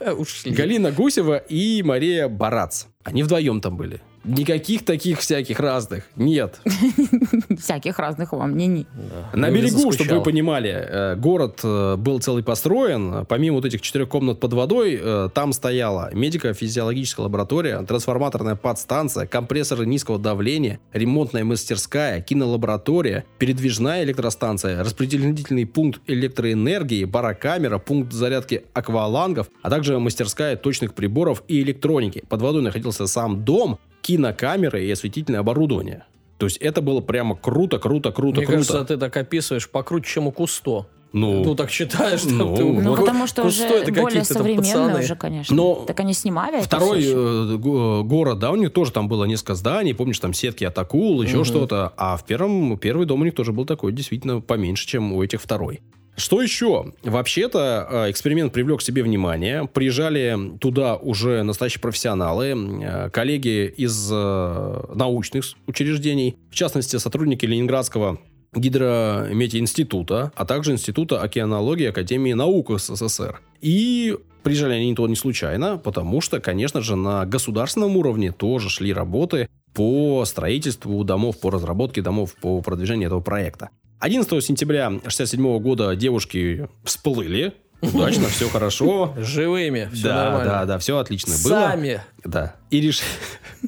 [SPEAKER 1] Галина Гусева и Мария Барац. Они вдвоем там были. Никаких таких всяких разных. Нет.
[SPEAKER 3] Всяких разных вам мнений.
[SPEAKER 1] На
[SPEAKER 2] Юля
[SPEAKER 1] берегу, чтобы вы понимали, э, город э, был целый построен. Помимо вот этих четырех комнат под водой, э, там стояла медико-физиологическая лаборатория, трансформаторная подстанция, компрессоры низкого давления, ремонтная мастерская, кинолаборатория, передвижная электростанция, распределительный пункт электроэнергии, барокамера, пункт зарядки аквалангов, а также мастерская точных приборов и электроники. Под водой находился сам дом, кинокамеры и осветительное оборудование. То есть это было прямо круто, круто, круто,
[SPEAKER 2] Мне
[SPEAKER 1] круто.
[SPEAKER 2] кажется, ты так описываешь покруче, чем у Кусто.
[SPEAKER 1] Ну,
[SPEAKER 2] Ну, так считаешь, там
[SPEAKER 1] ну,
[SPEAKER 2] ты-
[SPEAKER 3] Ну, потому что уже
[SPEAKER 2] это
[SPEAKER 3] более
[SPEAKER 2] там
[SPEAKER 3] современные уже, конечно.
[SPEAKER 1] Но
[SPEAKER 3] так они снимали
[SPEAKER 1] Второй э, го- город, да, у них тоже там было несколько зданий, помнишь, там сетки от акул, еще
[SPEAKER 2] Мгм.
[SPEAKER 1] что-то. А в первом, первый дом у них тоже был такой, действительно, поменьше, чем у этих второй. Что еще? Вообще-то э, эксперимент привлек к себе внимание. Приезжали туда уже настоящие профессионалы, э, коллеги из э, научных учреждений, в частности, сотрудники Ленинградского гидрометеоинститута, а также Института океанологии Академии наук СССР. И приезжали они туда не случайно, потому что, конечно же, на государственном уровне тоже шли работы по строительству домов, по разработке домов, по продвижению этого проекта. 11 сентября 1967 года девушки всплыли. Удачно, все хорошо.
[SPEAKER 2] Живыми, все
[SPEAKER 1] Да,
[SPEAKER 2] нормально.
[SPEAKER 1] да, да, все отлично было.
[SPEAKER 2] Сами.
[SPEAKER 1] Да. И решили...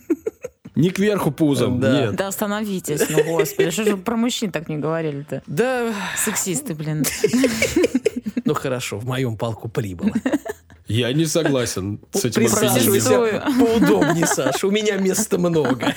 [SPEAKER 1] Не кверху пузом,
[SPEAKER 2] Да.
[SPEAKER 1] нет.
[SPEAKER 3] Да остановитесь, ну господи, что же про мужчин так не говорили-то?
[SPEAKER 2] Да,
[SPEAKER 3] Сексисты, блин.
[SPEAKER 2] ну хорошо, в моем полку прибыло.
[SPEAKER 1] Я не согласен с этим
[SPEAKER 2] Присаживайся поудобнее, Саша, у меня места много.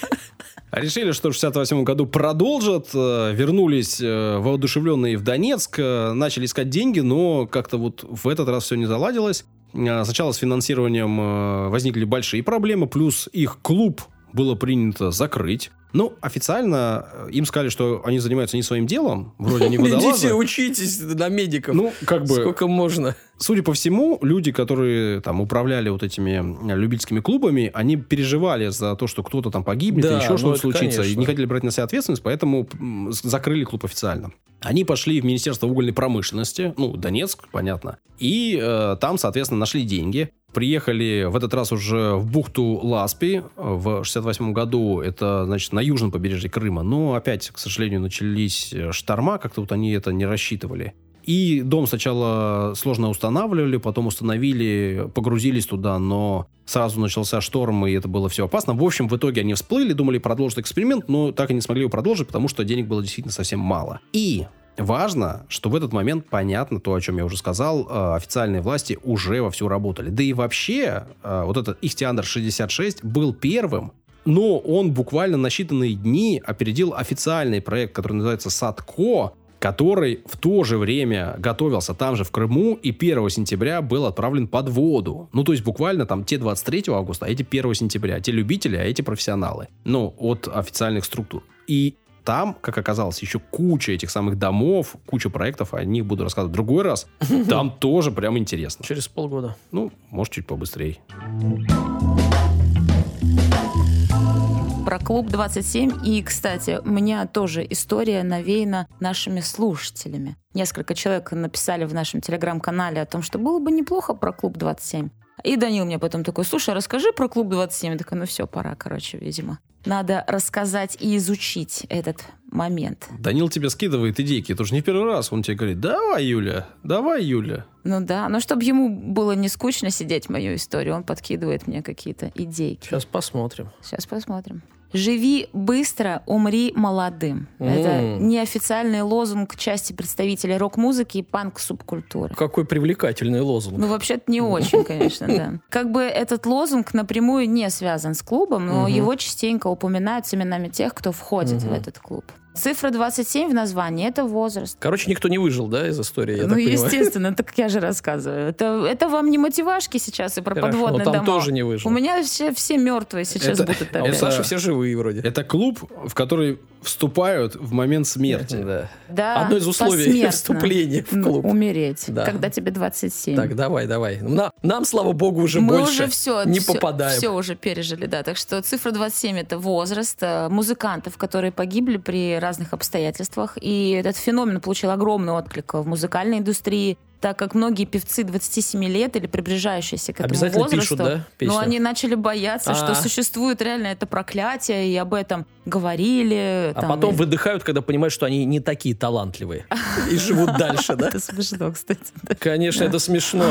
[SPEAKER 1] Решили, что в 68 году продолжат, э, вернулись э, воодушевленные в Донецк, э, начали искать деньги, но как-то вот в этот раз все не заладилось. Сначала с финансированием возникли большие проблемы, плюс их клуб было принято закрыть. Ну, официально э, им сказали, что они занимаются не своим делом, вроде они
[SPEAKER 2] Идите
[SPEAKER 1] водолазы.
[SPEAKER 2] учитесь на медиков.
[SPEAKER 1] Ну, как бы,
[SPEAKER 2] Сколько можно.
[SPEAKER 1] судя по всему, люди, которые там управляли вот этими э, любительскими клубами, они переживали за то, что кто-то там погибнет
[SPEAKER 2] Да,
[SPEAKER 1] или еще
[SPEAKER 2] ну
[SPEAKER 1] что-то случится, и
[SPEAKER 2] конечно.
[SPEAKER 1] не хотели брать на себя ответственность, поэтому закрыли клуб официально. Они пошли в Министерство угольной промышленности, ну, Донецк, понятно, и э, там, соответственно, нашли деньги. Приехали в этот раз уже в бухту Ласпи в 68 году. Это, значит, на южном побережье Крыма. Но опять, к сожалению, начались э, шторма. Как-то вот они это не рассчитывали. И дом сначала сложно устанавливали, потом установили, погрузились туда, но сразу начался шторм, и это было все опасно. В общем, в итоге они всплыли, думали продолжить эксперимент, но так и не смогли его продолжить, потому что денег было действительно совсем мало. И Важно, что в этот момент понятно то, о чем я уже сказал, э, официальные власти уже вовсю работали. Да и вообще, э, вот этот Ихтиандр 66 был первым, но он буквально на считанные дни опередил официальный проект, который называется «Садко», который в то же время готовился там же в Крыму и 1 сентября был отправлен под воду. Ну, то есть буквально там те 23 августа, а эти 1 сентября. Те любители, а эти профессионалы. Ну, от официальных структур. И там, как оказалось, еще куча этих самых домов, куча проектов, о них буду рассказывать в другой раз. Там тоже прям интересно.
[SPEAKER 2] Через полгода.
[SPEAKER 1] Ну, может, чуть побыстрее.
[SPEAKER 3] Про клуб 27. И, кстати, у меня тоже история навеяна нашими слушателями. Несколько человек написали в нашем телеграм-канале о том, что было бы неплохо про клуб 27. И Данил мне потом такой, слушай, расскажи про клуб 27. Я такая, ну все, пора, короче, видимо. Надо рассказать и изучить этот момент.
[SPEAKER 1] Данил тебе скидывает идейки. Это уже не первый раз. Он тебе говорит, давай, Юля, давай, Юля.
[SPEAKER 3] Ну да, но чтобы ему было не скучно сидеть мою историю, он подкидывает мне какие-то идейки.
[SPEAKER 2] Сейчас посмотрим.
[SPEAKER 3] Сейчас посмотрим. «Живи быстро, умри молодым». Mm. Это неофициальный лозунг части представителей рок-музыки и панк-субкультуры.
[SPEAKER 2] Какой привлекательный лозунг.
[SPEAKER 3] Ну, вообще-то не очень, конечно, да. Как бы этот лозунг напрямую не связан с клубом, но его частенько упоминают с именами тех, кто входит в этот клуб. Цифра 27 в названии — это возраст.
[SPEAKER 2] Короче, никто не выжил, да, из истории, я
[SPEAKER 3] ну,
[SPEAKER 2] так
[SPEAKER 3] естественно, так я же рассказываю. Это, это вам не мотивашки сейчас и про
[SPEAKER 2] Хорошо,
[SPEAKER 3] подводные
[SPEAKER 2] но там
[SPEAKER 3] дома.
[SPEAKER 2] тоже не выжил.
[SPEAKER 3] У меня все, все мертвые сейчас
[SPEAKER 1] Это-
[SPEAKER 3] будут
[SPEAKER 2] А у. Саши все живые вроде.
[SPEAKER 1] Это клуб, в который вступают в момент смерти.
[SPEAKER 2] Да.
[SPEAKER 3] Да,
[SPEAKER 2] Одно из условий
[SPEAKER 3] посмертно.
[SPEAKER 2] вступления в
[SPEAKER 3] Ну,
[SPEAKER 2] клуб.
[SPEAKER 3] Умереть,
[SPEAKER 2] Да.
[SPEAKER 3] когда тебе 27.
[SPEAKER 2] Так, давай, давай. На- нам, слава богу, уже
[SPEAKER 3] Мы
[SPEAKER 2] больше
[SPEAKER 3] уже все,
[SPEAKER 2] не
[SPEAKER 3] все,
[SPEAKER 2] попадаем.
[SPEAKER 3] Все уже пережили, да. Так что цифра 27 это возраст э, музыкантов, которые погибли при разных обстоятельствах. И этот феномен получил огромный отклик в музыкальной индустрии, так как многие певцы 27 лет или приближающиеся к этому
[SPEAKER 2] Обязательно
[SPEAKER 3] возрасту,
[SPEAKER 2] пишут, да, песню?
[SPEAKER 3] ну, они начали бояться,
[SPEAKER 2] А.
[SPEAKER 3] что существует реально это проклятие, и об этом говорили.
[SPEAKER 2] А
[SPEAKER 3] там,
[SPEAKER 2] потом
[SPEAKER 3] и-
[SPEAKER 2] выдыхают, когда понимают, что они не такие талантливые. И живут дальше, да?
[SPEAKER 3] Это смешно, кстати.
[SPEAKER 2] Конечно, это смешно.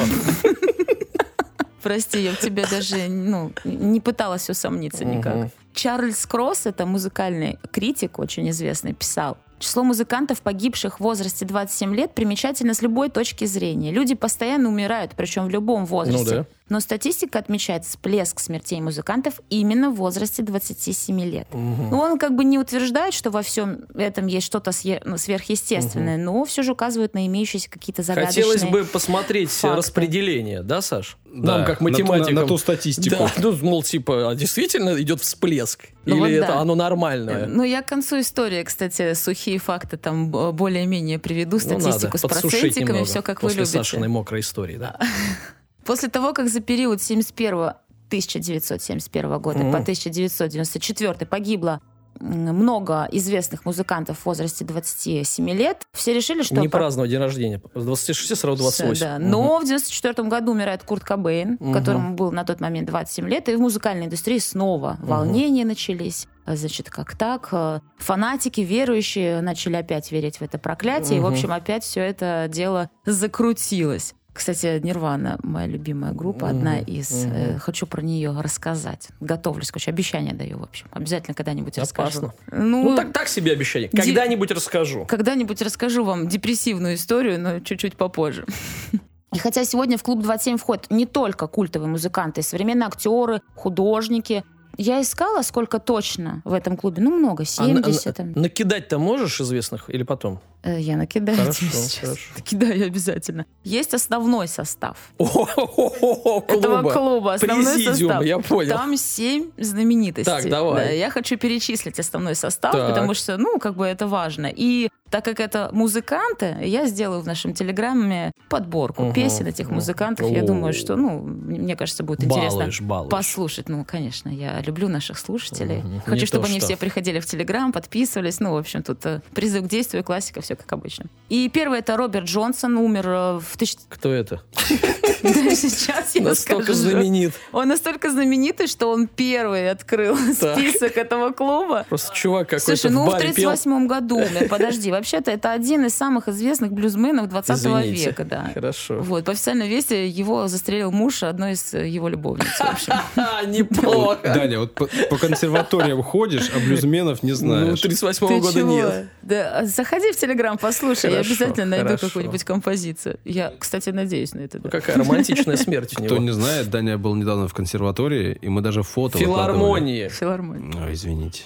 [SPEAKER 3] Прости, я в тебя даже ну, не пыталась усомниться никак. Чарльз Кросс, это музыкальный критик, очень известный, писал. Число музыкантов, погибших в возрасте 27 лет, примечательно с любой точки зрения. Люди постоянно умирают, причем в любом возрасте.
[SPEAKER 2] Ну да.
[SPEAKER 3] Но статистика отмечает всплеск смертей музыкантов именно в возрасте 27 лет. Ну, он как бы не утверждает, что во всем этом есть что-то ну, сверхъестественное, но все же указывает на имеющиеся какие-то загадочные...
[SPEAKER 2] Хотелось бы посмотреть
[SPEAKER 3] факты.
[SPEAKER 2] распределение, да, Саш?
[SPEAKER 1] Да,
[SPEAKER 2] Нам, как
[SPEAKER 1] на ту- на-
[SPEAKER 2] математикам.
[SPEAKER 1] на ту статистику.
[SPEAKER 2] Да, ну, мол, типа, а действительно идет всплеск?
[SPEAKER 3] Ну
[SPEAKER 2] Или
[SPEAKER 3] вот
[SPEAKER 2] это
[SPEAKER 3] да.
[SPEAKER 2] оно нормальное?
[SPEAKER 3] Ну, я к концу истории, кстати, сухие факты там более-менее приведу,
[SPEAKER 2] Ну, надо
[SPEAKER 3] статистику с процентиками,
[SPEAKER 2] немного
[SPEAKER 3] все как вы
[SPEAKER 2] после
[SPEAKER 3] любите.
[SPEAKER 2] Сашиной мокрой истории, да?
[SPEAKER 3] После того, как за период 71 1971 года
[SPEAKER 2] Мгм.
[SPEAKER 3] по 1994 погибло много известных музыкантов в возрасте 27 лет, все решили, что...
[SPEAKER 2] Не
[SPEAKER 3] по-
[SPEAKER 2] праздновать день рождения. С 26 сразу 28.
[SPEAKER 3] Да.
[SPEAKER 2] Мгм.
[SPEAKER 3] Но в 94 году умирает Курт Кобейн,
[SPEAKER 2] Мгм.
[SPEAKER 3] которому был на тот момент 27 лет, и в музыкальной индустрии снова волнения начались. Значит, как так? Э, Фанатики, верующие, начали опять верить в это проклятие, и, в общем, опять все это дело закрутилось. Кстати, Нирвана, моя любимая группа, одна
[SPEAKER 2] Мгм.
[SPEAKER 3] из.
[SPEAKER 2] Мгм.
[SPEAKER 3] Э, Хочу про нее рассказать. Готовлюсь, короче, обещание даю, в общем. Обязательно когда-нибудь расскажу.
[SPEAKER 2] Опасно.
[SPEAKER 3] Ну,
[SPEAKER 2] Ну, так, так себе обещание.
[SPEAKER 3] Ди-
[SPEAKER 2] Когда-нибудь расскажу.
[SPEAKER 3] когда-нибудь расскажу вам депрессивную историю, но чуть-чуть попозже. И хотя сегодня в клуб 27 входят не только культовые музыканты, современные актеры, художники, я искала, сколько точно в этом клубе. Ну, много,
[SPEAKER 2] А на-
[SPEAKER 3] 70. там.
[SPEAKER 2] на- накидать-то можешь известных или потом?
[SPEAKER 3] Э, Я накидаю
[SPEAKER 2] Хорошо,
[SPEAKER 3] сейчас.
[SPEAKER 2] хорошо.
[SPEAKER 3] Накидаю обязательно. Есть основной состав этого
[SPEAKER 2] клуба.
[SPEAKER 3] Основной состав.
[SPEAKER 2] я понял.
[SPEAKER 3] Там семь знаменитостей.
[SPEAKER 2] Так, давай.
[SPEAKER 3] Да, я хочу перечислить основной состав, потому что, ну, как бы это важно. И так как это музыканты, я сделаю в нашем телеграме подборку
[SPEAKER 2] Мгм,
[SPEAKER 3] песен этих
[SPEAKER 2] мгм.
[SPEAKER 3] музыкантов. Я думаю, что, ну, мне кажется, будет
[SPEAKER 2] Балуешь,
[SPEAKER 3] интересно
[SPEAKER 2] балуешь.
[SPEAKER 3] послушать. Ну, конечно, я люблю наших слушателей.
[SPEAKER 2] Не
[SPEAKER 3] Хочу,
[SPEAKER 2] то
[SPEAKER 3] чтобы они
[SPEAKER 2] что.
[SPEAKER 3] все приходили в Телеграм, подписывались. Ну, в общем, тут э, призыв к действию, классика, все как обычно. И первый это Роберт Джонсон, умер э, в тысяч...
[SPEAKER 2] Кто это?
[SPEAKER 3] Сейчас я
[SPEAKER 2] Настолько знаменит.
[SPEAKER 3] Он настолько знаменитый, что он первый открыл список этого клуба.
[SPEAKER 2] Просто чувак какой-то
[SPEAKER 3] Слушай, ну в
[SPEAKER 2] баре пел.
[SPEAKER 3] 38 году умер. Подожди, вообще-то это один из самых известных блюзменов 20
[SPEAKER 2] Извините.
[SPEAKER 3] века, да.
[SPEAKER 2] Хорошо.
[SPEAKER 3] Вот, по официальной версии, его застрелил муж одной из э, его любовниц,
[SPEAKER 2] Неплохо.
[SPEAKER 1] Даня, вот по, консерваториям ходишь, а блюзменов не
[SPEAKER 2] Ну,
[SPEAKER 1] знаешь.
[SPEAKER 2] 38
[SPEAKER 3] Ты
[SPEAKER 2] года
[SPEAKER 3] чего?
[SPEAKER 2] нет.
[SPEAKER 3] Да, заходи в Телеграм, послушай, я обязательно найду какую-нибудь композицию. Я, кстати, надеюсь на это.
[SPEAKER 2] Ну, какая романтичная смерть у
[SPEAKER 1] Кто не знает, Даня был недавно в консерватории, и мы даже фото
[SPEAKER 2] Филармонии.
[SPEAKER 1] Ой, извините.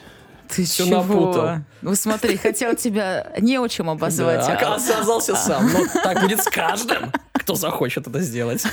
[SPEAKER 3] Ты
[SPEAKER 2] Всё
[SPEAKER 3] чего?
[SPEAKER 2] напутал.
[SPEAKER 3] Ну смотри, хотел тебя не о чем обозвать.
[SPEAKER 2] Да,
[SPEAKER 3] а-
[SPEAKER 2] оказался сам. Но так будет с каждым, кто захочет это сделать.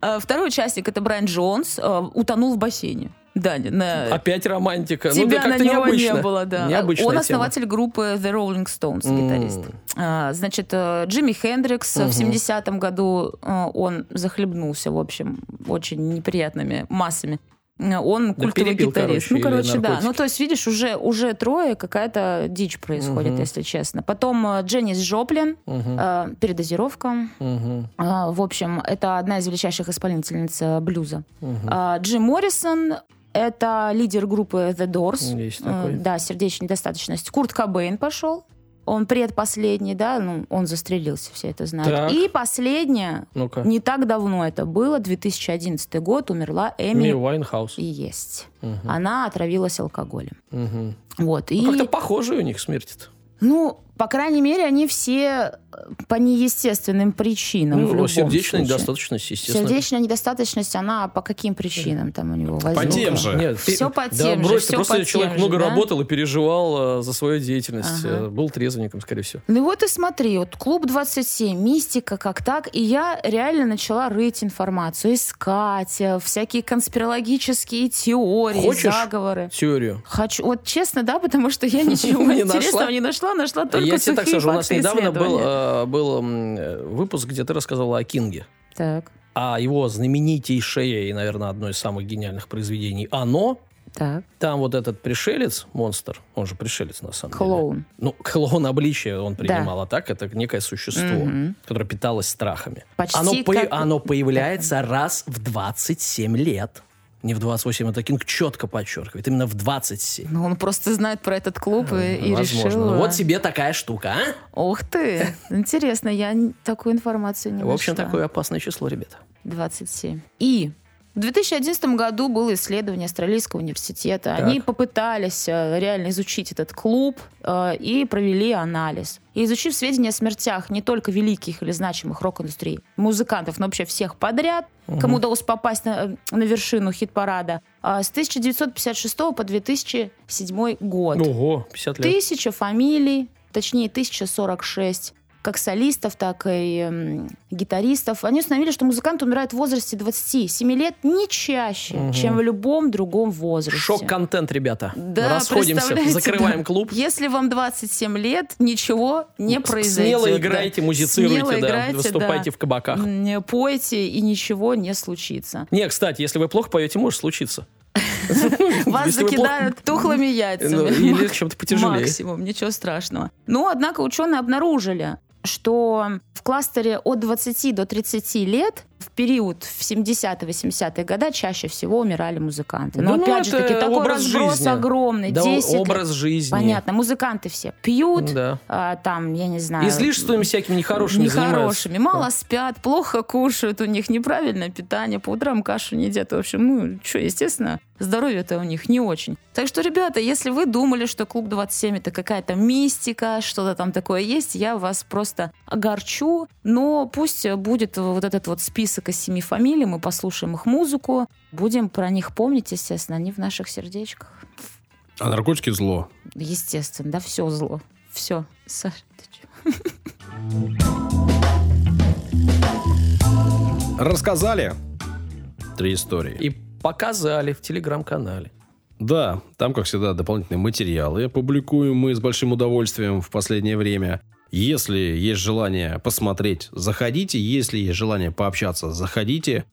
[SPEAKER 3] А, Второй участник, это Брайан Джонс, а, утонул в бассейне. Да, на...
[SPEAKER 2] Опять романтика. ну, да
[SPEAKER 3] Тебя на
[SPEAKER 2] как-то
[SPEAKER 3] него
[SPEAKER 2] необычно.
[SPEAKER 3] не было, да.
[SPEAKER 2] Необычная
[SPEAKER 3] Он
[SPEAKER 2] тема.
[SPEAKER 3] основатель группы The Rolling Stones, гитарист. А, Значит, э, Джимми Хендрикс
[SPEAKER 2] Мгм.
[SPEAKER 3] в 70-м году э, он захлебнулся, в общем, очень неприятными массами. Э, Он культовый
[SPEAKER 2] перепил,
[SPEAKER 3] гитарист.
[SPEAKER 2] короче,
[SPEAKER 3] ну, короче, да. Ну, то есть, видишь, уже, уже трое какая-то дичь происходит,
[SPEAKER 2] Мгм.
[SPEAKER 3] если честно. Потом э, Дженнис Джоплин,
[SPEAKER 2] Мгм,
[SPEAKER 3] э, передозировка.
[SPEAKER 2] мгм,
[SPEAKER 3] А, В общем, это одна из величайших исполнительниц э, блюза.
[SPEAKER 2] мгм.
[SPEAKER 3] А, Джим Моррисон это лидер группы The Doors.
[SPEAKER 2] Есть
[SPEAKER 3] Э,
[SPEAKER 2] такой.
[SPEAKER 3] Да, сердечная недостаточность. Курт Кобейн пошел. Он предпоследний, да, ну, он застрелился, все это знают.
[SPEAKER 2] Так.
[SPEAKER 3] И последнее,
[SPEAKER 2] Ну-ка.
[SPEAKER 3] не так давно это было, 2011 год, умерла
[SPEAKER 2] Ми
[SPEAKER 3] Эми
[SPEAKER 2] Уайнхаус.
[SPEAKER 3] и есть.
[SPEAKER 2] Мгм,
[SPEAKER 3] Она отравилась алкоголем.
[SPEAKER 2] мгм.
[SPEAKER 3] Вот. И,
[SPEAKER 2] Ну, Как-то похожие у них смерти-то.
[SPEAKER 3] ну, по крайней мере, они все э, по неестественным причинам. в
[SPEAKER 2] Ну,
[SPEAKER 3] любом
[SPEAKER 2] сердечная
[SPEAKER 3] случае.
[SPEAKER 2] недостаточность, естественно.
[SPEAKER 3] Сердечная недостаточность, она по каким причинам там у него возникла?
[SPEAKER 1] тем же.
[SPEAKER 2] Нет,
[SPEAKER 3] Всё по
[SPEAKER 2] да
[SPEAKER 3] тем же,
[SPEAKER 2] брось, ты
[SPEAKER 3] всё
[SPEAKER 2] просто
[SPEAKER 3] по
[SPEAKER 2] человек
[SPEAKER 3] же,
[SPEAKER 2] много
[SPEAKER 3] да?
[SPEAKER 2] работал и переживал э, за свою деятельность.
[SPEAKER 3] Ага.
[SPEAKER 2] э, Был трезвенником, скорее всего.
[SPEAKER 3] Ну вот и смотри, вот клуб 27, мистика, как так, и я реально начала рыть информацию, искать э, всякие конспирологические теории,
[SPEAKER 2] Хочешь?
[SPEAKER 3] заговоры.
[SPEAKER 2] Теорию.
[SPEAKER 3] Хочу, вот честно, да, потому что я ничего
[SPEAKER 2] Не
[SPEAKER 3] интересного не нашла, нашла только
[SPEAKER 2] Я тебе так скажу, у нас недавно был, э, был выпуск, где ты рассказывала о Кинге.
[SPEAKER 3] Так,
[SPEAKER 2] А его знаменитейшее и, наверное, одно из самых гениальных произведений «Оно»,
[SPEAKER 3] так,
[SPEAKER 2] там вот этот пришелец, монстр, он же пришелец на самом деле.
[SPEAKER 3] клоун.
[SPEAKER 2] Ну, клоун обличие он принимал, а так это некое существо,
[SPEAKER 3] Мгм.
[SPEAKER 2] которое питалось страхами.
[SPEAKER 3] Почти
[SPEAKER 2] оно, по-
[SPEAKER 3] как-
[SPEAKER 2] оно появляется раз в 27 лет. Не в 28, это Кинг четко подчеркивает. Именно в 27.
[SPEAKER 3] Ну, он просто знает про этот клуб и, и
[SPEAKER 2] Возможно.
[SPEAKER 3] решил...
[SPEAKER 2] Ну, вот тебе такая штука, а?
[SPEAKER 3] Ух ты! Интересно, я такую информацию не
[SPEAKER 2] В общем,
[SPEAKER 3] нашла.
[SPEAKER 2] такое опасное число, ребята.
[SPEAKER 3] 27. И в 2011 году было исследование Австралийского университета.
[SPEAKER 2] Так.
[SPEAKER 3] Они попытались э, реально изучить этот клуб э, и провели анализ. И изучив сведения о смертях не только великих или значимых рок-индустрии музыкантов, но вообще всех подряд, кому удалось попасть на, на вершину хит-парада, а, с 1956 по 2007 год.
[SPEAKER 2] Ого, 50 лет.
[SPEAKER 3] Тысяча фамилий, точнее, 1046, как солистов, так и гитаристов. Они установили, что музыкант умирает в возрасте 27 лет не чаще,
[SPEAKER 2] Мгм.
[SPEAKER 3] чем в любом другом возрасте.
[SPEAKER 2] Шок-контент, ребята.
[SPEAKER 3] Да,
[SPEAKER 2] Расходимся, закрываем
[SPEAKER 3] да.
[SPEAKER 2] клуб.
[SPEAKER 3] Если вам 27 лет, ничего не произойдет.
[SPEAKER 2] Смело
[SPEAKER 3] да.
[SPEAKER 2] играйте, музицируйте,
[SPEAKER 3] Смело
[SPEAKER 2] да,
[SPEAKER 3] играйте,
[SPEAKER 2] выступайте
[SPEAKER 3] да.
[SPEAKER 2] в кабаках.
[SPEAKER 3] Пойте, и ничего не случится.
[SPEAKER 2] Не, кстати, если вы плохо поете, может случиться.
[SPEAKER 3] Вас
[SPEAKER 2] Если
[SPEAKER 3] закидают тухлыми
[SPEAKER 2] Ну,
[SPEAKER 3] яйцами.
[SPEAKER 2] или чем-то потяжелее.
[SPEAKER 3] Максимум, ничего страшного. Но, однако, ученые обнаружили, что в кластере от 20 до 30 лет в период в 70-80-е годы чаще всего умирали музыканты. Но
[SPEAKER 2] Да ну,
[SPEAKER 3] опять же таки такой
[SPEAKER 2] образ
[SPEAKER 3] разброс
[SPEAKER 2] жизни.
[SPEAKER 3] огромный.
[SPEAKER 2] Да,
[SPEAKER 3] 10 лет.
[SPEAKER 2] образ жизни.
[SPEAKER 3] Понятно, музыканты все пьют,
[SPEAKER 2] Да.
[SPEAKER 3] а, там, я не знаю...
[SPEAKER 2] Излишествами всякими нехорошими
[SPEAKER 3] Нехорошими.
[SPEAKER 2] занимаются.
[SPEAKER 3] Мало спят, плохо кушают, у них неправильное питание, по утрам кашу не едят. В общем, ну, что, естественно, здоровье-то у них не очень. Так что, ребята, если вы думали, что клуб 27 это какая-то мистика, что-то там такое есть, я вас просто огорчу. Но пусть будет вот этот вот список из семи фамилий, мы послушаем их музыку, будем про них помнить, естественно, они в наших сердечках.
[SPEAKER 1] А наркотики зло.
[SPEAKER 3] Естественно, да, все зло. Все. Саш, ты чё?
[SPEAKER 1] Рассказали три истории.
[SPEAKER 2] И показали в телеграм-канале.
[SPEAKER 1] Да, там, как всегда, дополнительные материалы публикуем мы с большим удовольствием в последнее время. Если есть желание посмотреть, заходите. Если есть желание пообщаться, заходите.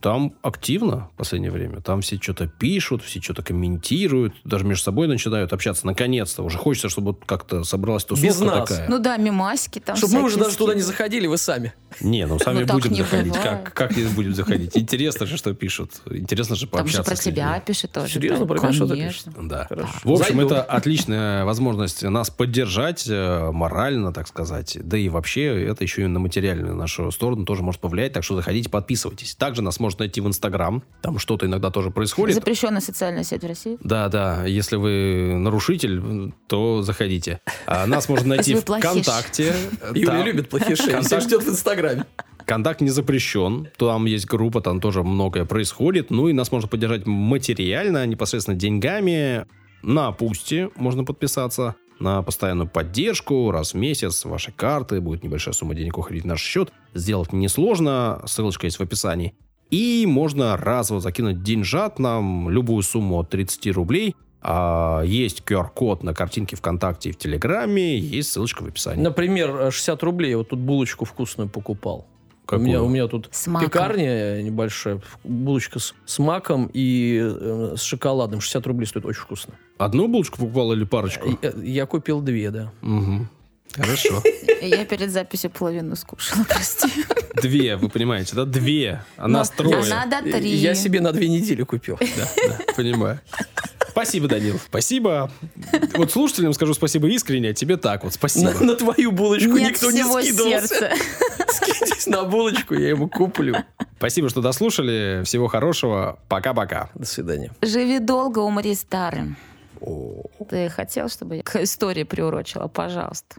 [SPEAKER 1] Там активно в последнее время. Там все что-то пишут, все что-то комментируют, даже между собой начинают общаться. Наконец-то. Уже хочется, чтобы как-то собралась тусовка
[SPEAKER 2] Без нас.
[SPEAKER 1] такая.
[SPEAKER 3] Ну да, мимасики там
[SPEAKER 2] Чтобы мы уже даже туда не заходили, вы сами.
[SPEAKER 1] Не, ну сами
[SPEAKER 3] Ну, так
[SPEAKER 1] будем
[SPEAKER 3] не
[SPEAKER 1] заходить.
[SPEAKER 3] бывает.
[SPEAKER 1] Как, как не будем заходить? Интересно же, что пишут. Интересно же
[SPEAKER 3] Там же
[SPEAKER 1] пообщаться
[SPEAKER 3] про тебя пишет тоже.
[SPEAKER 2] Серьезно, про меня что-то
[SPEAKER 3] Конечно.
[SPEAKER 1] Да. В общем, это отличная возможность нас поддержать э, морально, так сказать. Да и вообще, это еще и на материальную нашу сторону тоже может повлиять. Так что заходите, подписывайтесь. Также нас можно найти в Инстаграм. Там что-то иногда тоже происходит.
[SPEAKER 3] Запрещенная социальная сеть в России.
[SPEAKER 1] Да, да. Если вы нарушитель, то заходите. А нас можно найти в. ВКонтакте.
[SPEAKER 2] Юля любит плохишей, все
[SPEAKER 1] Контакт-
[SPEAKER 2] ждет в Инстаграме.
[SPEAKER 1] Контакт не запрещен. Там есть группа, там тоже многое происходит. Ну и нас можно поддержать материально, непосредственно деньгами. На Пусти можно подписаться. На постоянную поддержку раз в месяц ваши карты, будет небольшая сумма денег уходить в наш счет. Сделать несложно, ссылочка есть в описании. И можно разово закинуть деньжат нам любую сумму от 30 рублей. А, есть QR-код на картинке ВКонтакте и в Телеграме, есть ссылочка в описании.
[SPEAKER 2] Например, 60 рублей. Я вот тут булочку вкусную покупал. У
[SPEAKER 1] Какую?
[SPEAKER 2] меня, у меня тут
[SPEAKER 3] С маком.
[SPEAKER 2] пекарня небольшая, булочка с, с маком и э, с шоколадом. 60 рублей стоит, очень вкусно.
[SPEAKER 1] Одну булочку покупал или парочку?
[SPEAKER 2] Я, я купил две, да.
[SPEAKER 1] Мгм. Хорошо.
[SPEAKER 3] Я перед записью половину скушала, прости.
[SPEAKER 1] Две, вы понимаете, да? Две. А нас
[SPEAKER 3] А
[SPEAKER 1] трое.
[SPEAKER 3] надо три.
[SPEAKER 2] Я себе на две недели купил.
[SPEAKER 1] Да, да, понимаю. Спасибо, Данил. Спасибо. Вот слушателям скажу спасибо искренне, а тебе так вот. Спасибо.
[SPEAKER 2] На, на твою булочку
[SPEAKER 3] Нет
[SPEAKER 2] никто не скидывался.
[SPEAKER 3] сердца.
[SPEAKER 2] Скиньтесь на булочку, я ему куплю.
[SPEAKER 1] Спасибо, что дослушали. Всего хорошего. Пока-пока.
[SPEAKER 2] До свидания.
[SPEAKER 3] Живи долго, умри старым. Ты хотел, чтобы я к истории приурочила? Пожалуйста.